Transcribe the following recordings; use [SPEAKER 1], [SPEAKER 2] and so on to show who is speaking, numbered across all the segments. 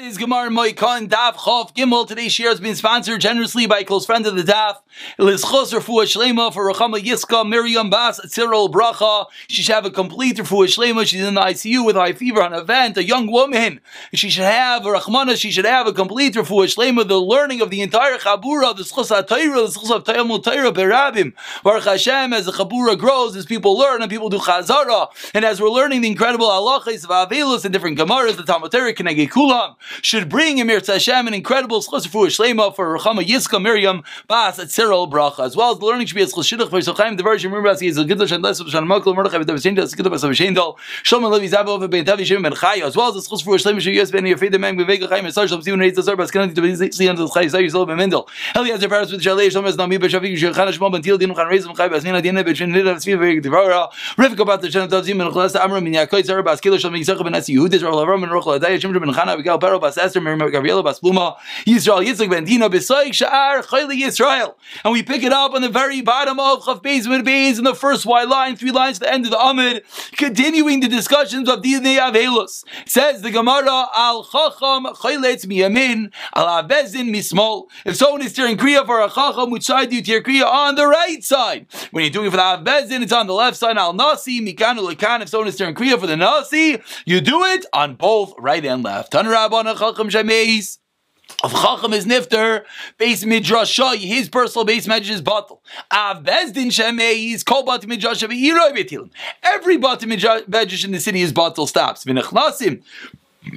[SPEAKER 1] is Gemar Moikon Daf Chof Gimel. Today's share has been sponsored generously by a close friend of the Daf. Lizchos Refuah Shlema for Rachama Yiska Miriam Bas Cyril Bracha. She should have a complete Refuah Shlema. She's in the ICU with high fever on a vent. A young woman. She should have a Rachmana. She should have a complete Refuah Shlema. The learning of the entire Chabura, the Schos HaTayra, the Schos of Tayamul Tayra Berabim. Baruch Hashem, as the Chabura grows, as people learn and people do Chazara, and as we're learning the incredible halachas of Avelus and different Gemaras, the Talmud Torah Kulam should bring Emir Hashem an incredible schusfu shlema for Rachama Yiska Miriam Bas at Cyril Bracha, as well as the learning should be as chashidach for Sochaim the version he is a giddush and less of Shan Makol Mordechai with the Vishinda as giddush of Shendal Shlomo Levi Zabo of Ben Tavi Shem Ben Chai as well as the schusfu shlema should use Ben Yafid Mem Vivek Chaim Esar Shalom Simon Eitz Azar Bas to see unto the Chai Zay Yisrael Ben Mendel Eli Azer Paras with Shalei Shlomo Nami Beshavik Shechana Shmo Ben Til Din Khan Reizim Chai Bas Nina Dina Beshin Nida Svi Vivek Devara Rivka Bat the Shan Tavzim and Chlas Amram Min Yakoy Zar Bas Kilo Shlomo Yisrael Ben Asi Yehud Israel Avram Ben Rochel Adai Shimon Ben Chana Abigail Paro Bas Esther Gabriela Bas Pluma Yisrael Yitzchak Ben Dina Besoik Sha'ar Chayli Yisrael. And we pick it up on the very bottom of Chav Beis Mid Beis in the first Y line three lines to the end of the Amid continuing the discussions of Dinei Avelus. Says the Gemara Al Chacham Chayletz Miyamin Al Avezin Mismol. If someone is tearing Kriya for a Chacham which side do you tear Kriya on? The right side. When you're doing it for the Avezin it's on the left side Al Nasi Mikanu Lekan if someone is tearing Kriya for the Nasi you do it on both right and left. Tan Rabbana Chacham Shameis of Chacham is Nifter, base Midrasha, his personal base measure is bottle. Av Bezdin Shemei is Kol Bat Midrasha V'Iroi Betilim. Every Bat Midrash in the city is bottle stops. V'Nechlasim.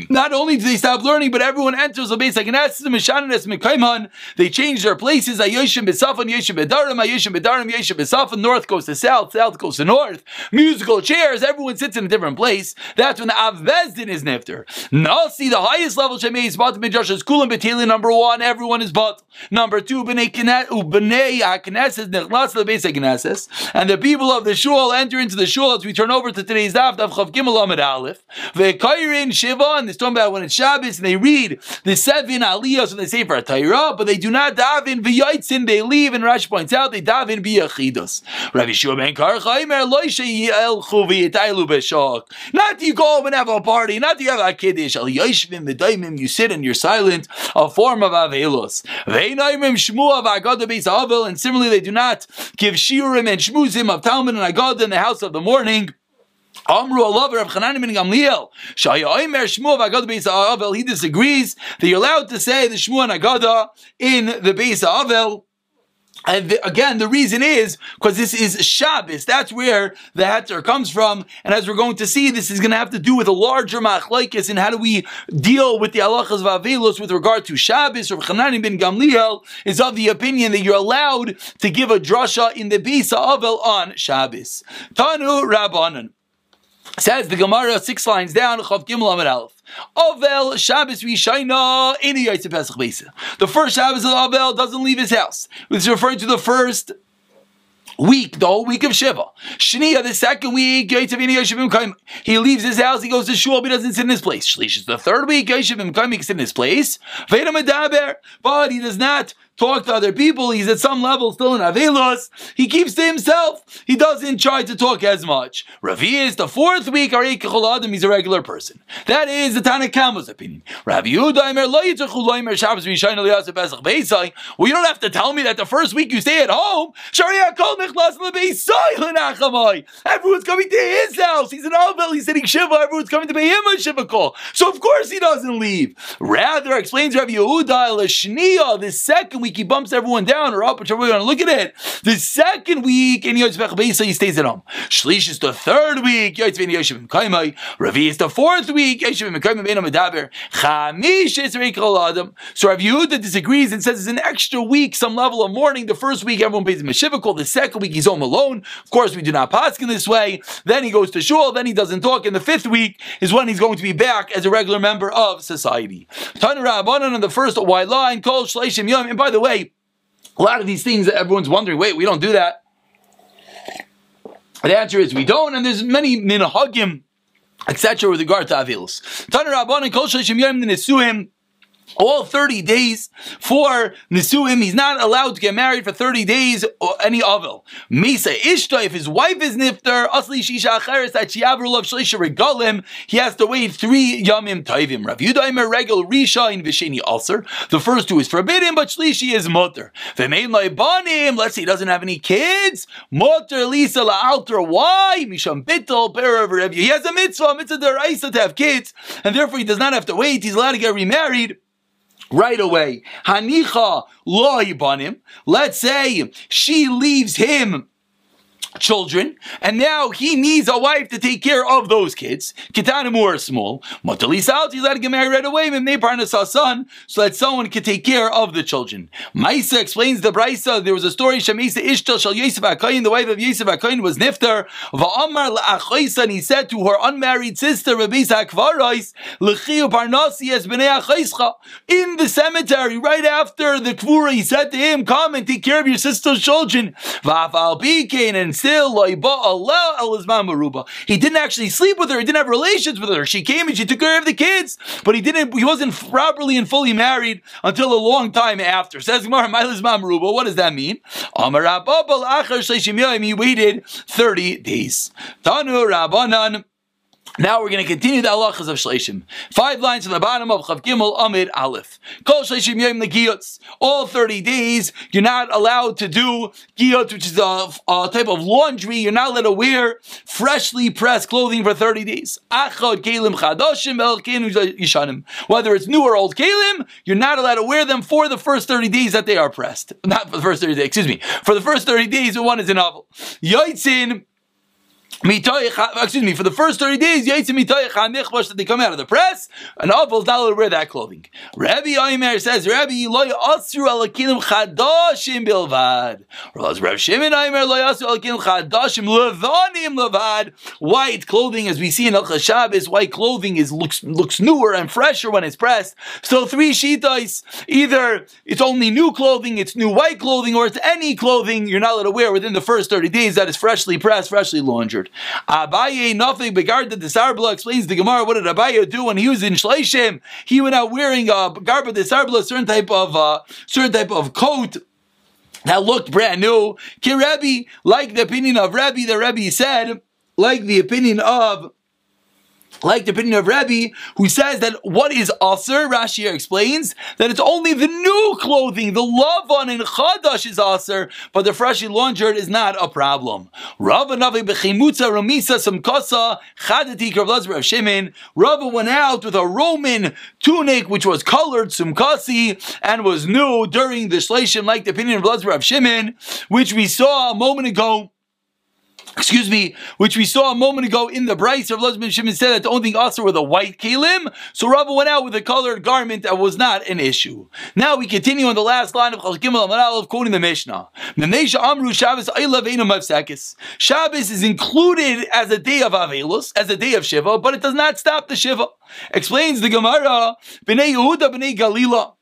[SPEAKER 1] Not only do they stop learning, but everyone enters the base like an Mekaiman. They change their places. Ayoshim Besafan, Yeshim Bedarim, Ayoshim Bedarim, Yeshim Besafan. North goes to south, south goes to north. Musical chairs. Everyone sits in a different place. That's when the Avvezdin is nifter. Nasi, the highest level Shemei is Bat Midrash is Kulam Betili. Number one, everyone is Bat. Number two, Bnei HaKnesses Nechlas the base Knesses, and the people of the shul enter into the shul as we turn over to today's daf, Daf Chav Gimel Amid Aleph. Ve'kairin Shiva and they're talking about when it's Shabbos and they read the seven aliyahs and they say for a Torah, but they do not daven v'yoitzin, they leave, and Rashi points out they daven b'yachidos. Rabbi Shua ben Karchaimer loishe yelchu v'yitailu b'shok. Not do you go home and have a party, not do you have a kiddush, al yoshvim v'daimim, you sit and you're silent, a form of avelos. V'einaimim shmua v'agada beis avel, and similarly they do not give shiurim and shmuzim of Talmud and Agada in the house of the morning. Amru Allah Rav Chanan ben Gamliel. Shaya Omer Shmuel v'Agada Beis Avel. He disagrees that you're allowed to say the Shmuel and Agada in the Beis Avel. And the, again, the reason is because this is Shabbos. That's where the heter comes from. And as we're going to see, this is going to have to do with a larger machlaikis and how do we deal with the halachas vavelos with regard to Shabbos. Or Chanani bin Gamliel is of the opinion that you're allowed to give a drasha in the Bisa Avel on Shabbos. Tanu Rabbanan. Says the Gemara six lines down, Chav Gimel Amid Aleph. Ovel Shabbos Rishayna in the Pesach Besa. The first Shabbos of Ovel doesn't leave his house. It's referring to the first week, the whole week of Shiva. Shnia, the second week, he leaves his house, he goes to shul, but he doesn't sit in his place. Shlish is the third week, he can sit in his place. But he does not talk to other people. He's at some level still in Avelos. He keeps to himself. He doesn't try to talk as much. Ravi is the fourth week, Adam, he's a regular person. That is the Tanakama's opinion. Yudaimer, well, you don't have to tell me that the first week you stay at home. Everyone's coming to his house. He's in Alvel. He's sitting Shiva. Everyone's coming to pay him a Shiva call. So of course he doesn't leave. Rather, explains Rabbi Yehuda, the second week he bumps everyone down or up, whichever way you want to look at it. The second week in Yotzvech Beisa he stays at home. Shlish is the third week. Yotzvech Yoshev Kaimai. Ravi is the fourth week. Yoshev Kaimai Bein Medaber. Chamish is Reikol Adam. So Rav Yehuda disagrees and says it's an extra week, some level of mourning. The first week everyone pays him a shivakol. The second week he's home alone. Of course we do not pass in this way. Then he goes to shul. Then he doesn't talk. And the fifth week is when he's going to be back as a regular member of society. Tana Rabbanan on the first white line, Kol Shleishim Yom. And by the way, a lot of these things that everyone's wondering, wait, we don't do that. The answer is we don't, and there's many minhagim, etc. with regard to avilos. Tana Rabbanan Kol Yom Nesuim. All 30 days for Nisuim. He's not allowed to get married for 30 days or any Avil. Misa Ishta, if his wife is Nifter, Asli Shisha Acheres, that Shiavru of Shlisha Regalim, he has to wait three Yamim Taivim. Rav Yudaimer Regel Risha in Vishini Ulcer. The first two is forbidden, but Shlishi is Mutter. V'mein Laibanim, let's say he doesn't have any kids. Mutter Lisa La'alter. Why? Misham Bittel, Perav. He has a mitzvah, mitzvah deraisa to have kids, and therefore he does not have to wait. He's allowed to get remarried right away. Hanicha lo Let's say she leaves him children, and now he needs a wife to take care of those kids. Kitanim are small. Matalis out, he's let to get married right away, partners a son, so that someone can take care of the children. Maisa explains the Brisa. There was a story, Shamisa Ishtal Shal Yosef HaKayin, the wife of Yosef HaKayin was Niftar. Va'amar la'achaysa, and he said to her unmarried sister, Rabisa Akvarais, L'chiyu Parnasi es b'nei achayscha. In the cemetery, right after the Kvura, he said to him, come and take care of your sister's children. Va'afal and still He didn't actually sleep with her. He didn't have relations with her. She came and she took care of the kids, but he didn't. He wasn't properly and fully married until a long time after. Says Gemara, What does that mean? He waited thirty days. Tanu Rabbanan. Now we're going to continue the halachas of Shleishim. Five lines from the bottom of Chav Gimel Amid Aleph. Kol Shleishim Yom Negiyotz. All 30 days, you're not allowed to do giyot, which is a, a, type of laundry. You're not allowed to wear freshly pressed clothing for 30 days. Achad Kalim Chadoshim Yishanim. Whether it's new or old Kalim, you're not allowed to wear them for the first 30 days that they are pressed. Not for the first 30 days, excuse me. For the first 30 days, one is a novel. Yoitzin excuse me, for the first 30 days, that they come out of the press, an awful dollar to wear that clothing. Rabbi Oimer says, Rabbi loy asru alakilim chadashim bilvad. Rabbi Shimon Oimer loy asru alakilim chadashim levanim levad. White clothing, as we see in Al Shabbos, white clothing is looks looks newer and fresher when it's pressed. So three shitas, either it's only new clothing, it's new white clothing, or it's any clothing you're not allowed to wear within the first 30 days that is freshly pressed, freshly laundered. Abaye nothing begarded the Sarbla explains the Gemara. What did Abaye do when he was in Shleishim? He went out wearing a garba the Sarbla, certain type of uh, certain type of coat that looked brand new. Kirebi, like the opinion of Rebbe, the Rebbe said, like the opinion of like the opinion of Rabbi, who says that what is Aser, Rashi explains that it's only the new clothing, the lavan and chadash is Aser, but the freshly laundered is not a problem. Rava Navi Bechimutza Ramisa Samkasa Chadati Kravlazber Shimon. Rava went out with a Roman tunic which was colored Sumkasi and was new during the Shleshim, like the opinion of Blazber of Shimon, which we saw a moment ago excuse me, which we saw a moment ago in the Bryce of Lozman Shimon said that the only thing also were the white kalim. So Rabba went out with a colored garment that was not an issue. Now we continue on the last line of Chalkim al of quoting the Mishnah. Amru Shabbos Shabbos is included as a day of Avelus, as a day of Shiva, but it does not stop the Shiva. Explains the Gemara, Bnei Yehuda, Bnei Galila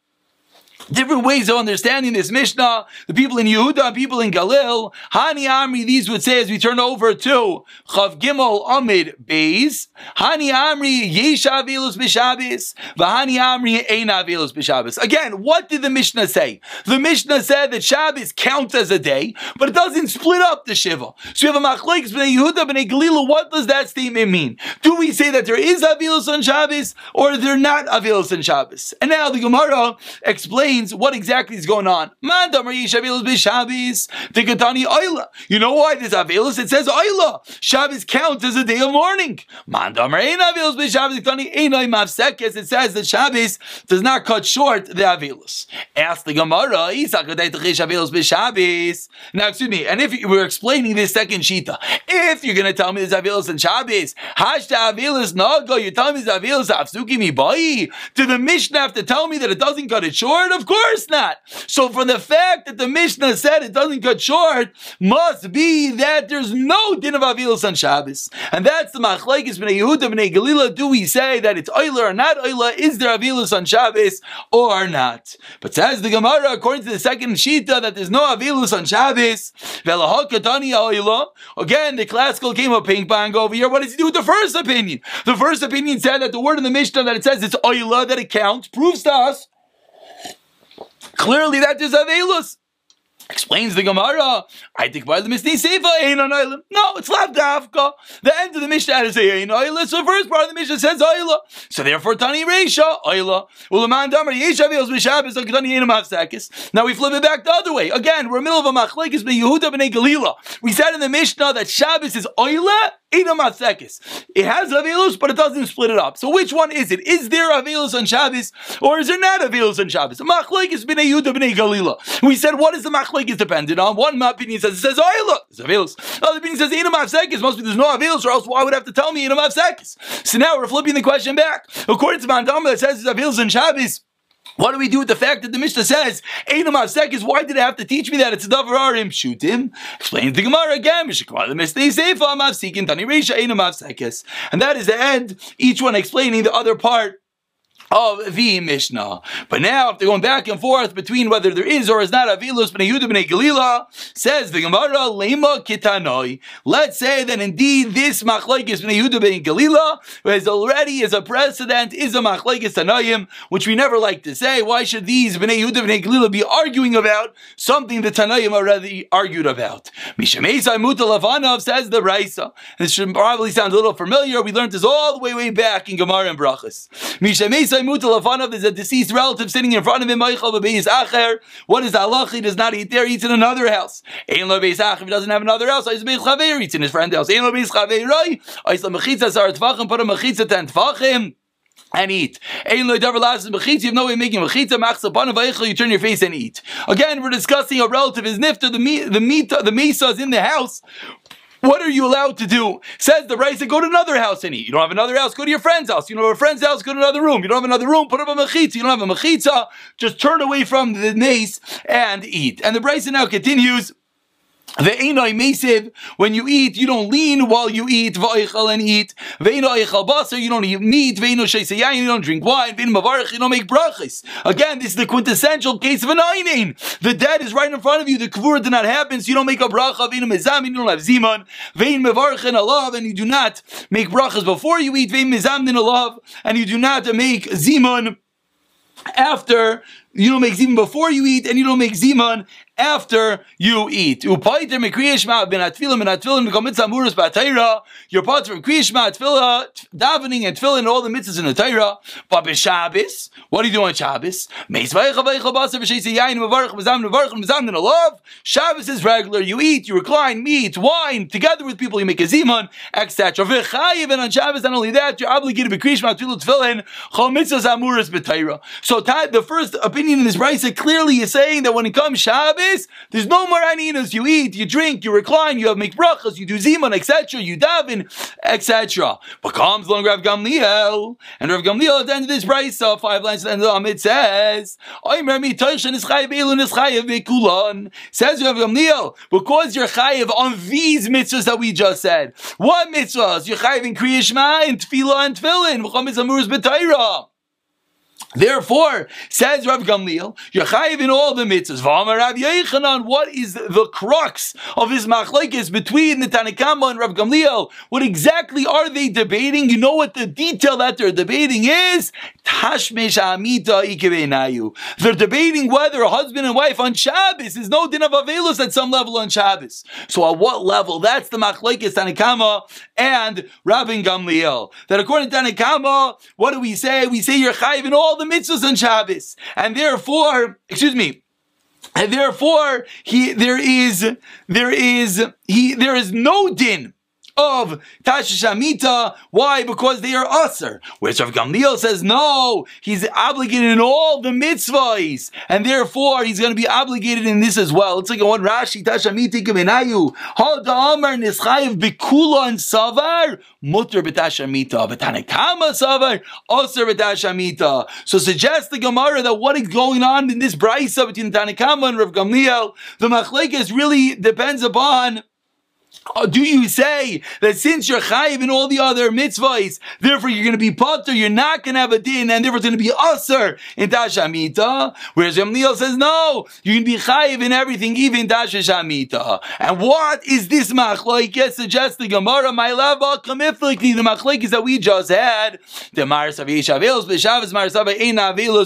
[SPEAKER 1] different ways of understanding this Mishnah. The people in Yehuda, people in Galil, Hani Amri, these would say as we turn over to Chav Gimel Amid Beis, Hani Amri Yesh Avilus V'Hani Amri Ein Avilus. Again, what did the Mishnah say? The Mishnah said that Shabbos counts as a day, but it doesn't split up the Shiva. So you have a Machlekes B'nei Yehuda, B'nei Galil, what does that statement mean? Do we say that there is Avilus on Shabbos, or they're not Avilus on Shabbos? And now the Gemara explains explains what exactly is going on. You know why this Avelus? It says Oila. Shabbos counts as a day of mourning. It says that Shabbos does not cut short the Avelus. Ask the Gemara. Now, excuse me, and if we're explaining this second Shita, if you're going to tell me there's Avelus and Shabbos, Hashta Avelus Nago, you're telling me there's Avelus Afsuki mi. Do the Mishnah have to tell me that it doesn't cut it short? Of course not. So from the fact that the Mishnah said it doesn't cut short, must be that there's no din of Avilus on Shabbos. And that's the Machlaikis b'nei Yehuda b'nei Galila. Do we say that it's Oila or not Oila? Is there Avilus on Shabbos or not? But says the Gemara, according to the second Shita, that there's no Avilus on Shabbos. Again, the classical game of ping pong over here. What does he do with the first opinion? The first opinion said that the word in the Mishnah that it says it's Oila, that it counts, proves to us Clearly, that is Avelus. Explains the Gemara. I think by the Mishnah Seifa ain't on. No, it's not Dafka. The end of the Mishnah is ain't island. So the first part of the Mishnah says Ayla. So therefore, Tani Reisha Ayla. Ulaman Damar Yeshavils Mishabis Tani Ainam Hafsakis. Now we flip it back the other way. Again, we're in the middle of a machlekes be Yehuda b'nei Galila. We said in the Mishnah that Shabbos is Ayla it has Avelus, but it doesn't split it up. So which one is it? Is there Avelus on Shabbos, or is there not Avelus on Shabbos? Machlek is b'nei Yehuda b'nei Galila. We said, what is the Machlek is dependent on? One opinion says, it says oh, Oila, it's Avelus. Other opinion says, Inam Avsekis, must be there's no Avelus, or else why would I have to tell me Inam Avsekis? So now we're flipping the question back. According to Mandama that says it's Avelus on Shabbos, what do we do with the fact that the Mishnah says, Einam Avsekis, why did it have to teach me that? It's a Davar Arim, shoot him. Explains the Gemara again. And that is the end, each one explaining the other part of the Mishnah. But now, if they're going back and forth between whether there is or is not Avilus b'nei Yehuda b'nei Galila, says the Gemara, Lema kitanoi. Let's say that indeed this machlekes b'nei Yehuda b'nei Galila is already as a precedent is a machlekes Tanoim, which we never like to say. Why should these b'nei Yehuda b'nei Galila be arguing about something the Tanoim already argued about? Mishamesai Mutalavanov says the Raisa. This should probably sound a little familiar. We learned this all the way way back in Gemara and Brachas. Mishamesai there's a deceased relative sitting in front of him. What is Allah? He does not eat there, he eats in another house. If he doesn't have another house, he eats in his friend's house. Put a ten and eat. You have no way of making you turn your face and eat. Again, we're discussing a relative is nifta, the meat, the meat, the misa is in the house. What are you allowed to do? Says the Raisa, go to another house and eat. You don't have another house, go to your friend's house. You don't have a friend's house, go to another room. You don't have another room, put up a mechitza. You don't have a mechitza, just turn away from the mace and eat. And the Raisa now continues. The Einoi Mesiv, when you eat, you don't lean while you eat, Va'ichal and eat. Ve'ino Eichal Basar, you don't eat meat, Ve'ino Sheisayayin, you don't drink wine, Ve'ino Mavarach, you don't make brachas. Again, this is the quintessential case of an Einin. The dead is right in front of you, the Kavur did not happen, so you don't make a bracha, Ve'ino Mezam, you don't have Ziman, Ve'in Mavarach and Allah, and you do not make brachas before you eat, Ve'in Mezam din Allah, and you do not make Ziman after you don't make ziman before you eat, and you don't make ziman after you eat. Your part from Kriyishma, davening and tefillin, all the mitzvahs in the Torah. But Shabbos, what do you do on Shabbos? Shabbos is regular. You eat, you recline, meat, wine, together with people. You make a ziman, etc. And on Shabbos, not only that, you're obligated to be Kriyishma, tefillin, chol mitzvahs amuras b'Torah. So the first opinion in this brisa clearly is saying that when it comes Shabbos there's no more aninas. You eat, you drink, you recline, you have make you do ziman, etc. You daven, etc. But comes along Rav Gamliel, and Rav Gamliel at the end of this brisa, five lines at the end of the it says, Says Rav Gamliel, because you're chayiv on these mitzvahs that we just said. What mitzvahs? You're chayiv in Kriyishma, and Tefillah, and Tefillin. V'cham is b'tayra. Therefore, says Rav Gamliel, you're chayiv in all the mitzvahs. V'amar Rav Yechanan, what is the crux of his machlekes between the Tanakama and Rav Gamliel? What exactly are they debating? You know what the detail that they're debating is? Tashmesh amita. They're debating whether a husband and wife on Shabbos is no din of avelus at some level on Shabbos. So at what level? That's the machlekes Tanakama and Rabbi Gamliel. That according to Tanakama, what do we say? We say you're chayiv in all the mitzvahs on Shabbos. And therefore, excuse me, and therefore, he, there is, there is, he, there is no din of Tashish Amita. Why? Because they are usher. Whereas Rav Gamliel says, no, he's obligated in all the mitzvahs, and therefore he's going to be obligated in this as well. It's like one Rashi, Tash Amita Kemenayu, Ha Da'amar Nischayev Bikula and Savar, Mutter B'Tash Amita, B'Tanakama Savar, Usher B'Tash Amita. So suggests the Gemara that what is going on in this brisa between Tanakama and Rav Gamliel, the machlekes really depends upon uh, do you say that since you're chayiv in all the other mitzvahs, therefore you're going to be potter, you're not going to have a din, and therefore it's going to be usher in Tashamita? Whereas Gamliel says, no, you can be chayiv in everything, even Tashamita. And what is this machlaikes suggests the Gemara, my lava kamiflikli, the machlaikes that we just had, the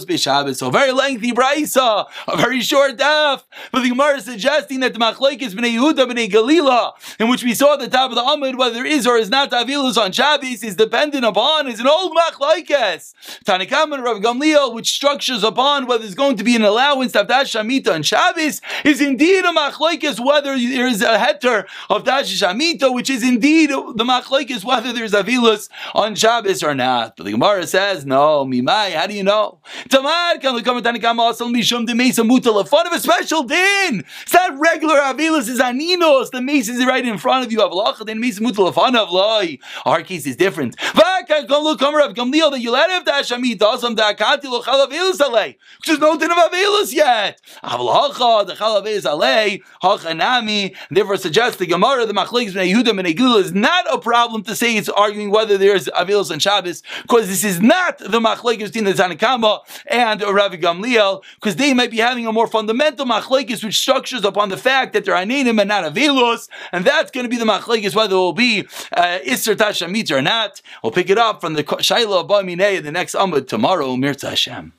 [SPEAKER 1] B'Shabbos. So very lengthy brisa, a very short daf, but the Gemara is suggesting that the machlaikes B'nei Yehuda, B'nei Galila, in which we saw the top of the Amud, whether there is or is not Avilus on Shabbos, is dependent upon, is an old machlaikes. Tanakam and Rav Gamliel, which structures upon whether there's going to be an allowance of Dash Shamita on Shabbos, is indeed a machlaikes whether there is a heter of Dash Shamita, which is indeed the machlaikes whether there's Avilus on Shabbos or not. But the Gemara says, no, Mimai, how do you know? Tamar can come Tanakam also Mishum de Mesa Mutal, fun of a special din. It's not regular Avilus, is Aninos, the Mesa is right in front of you. Avlacha, then Mesa Mutal of loy. Our case is different. That you let him dash Amit Asam da Kati lo Chalavilus alei. There's no din of Avilus yet. Avlacha the Chalavilus alei Hachanami. Therefore, suggests the Gemara the Machlekes Bnei Yehuda and Egul is not a problem to say it's arguing whether there's Avilus and Shabbos because this is not the Machlekes between the Tanakama and Rav Gamliel because they might be having a more fundamental Machlekes which structures upon the fact that they're Anenim and not Avilus, and that's going to be the Machlekes whether it will be uh, Tashamit or not. We'll pick it up from the Shaila in the next Amud tomorrow. Mirza Hashem.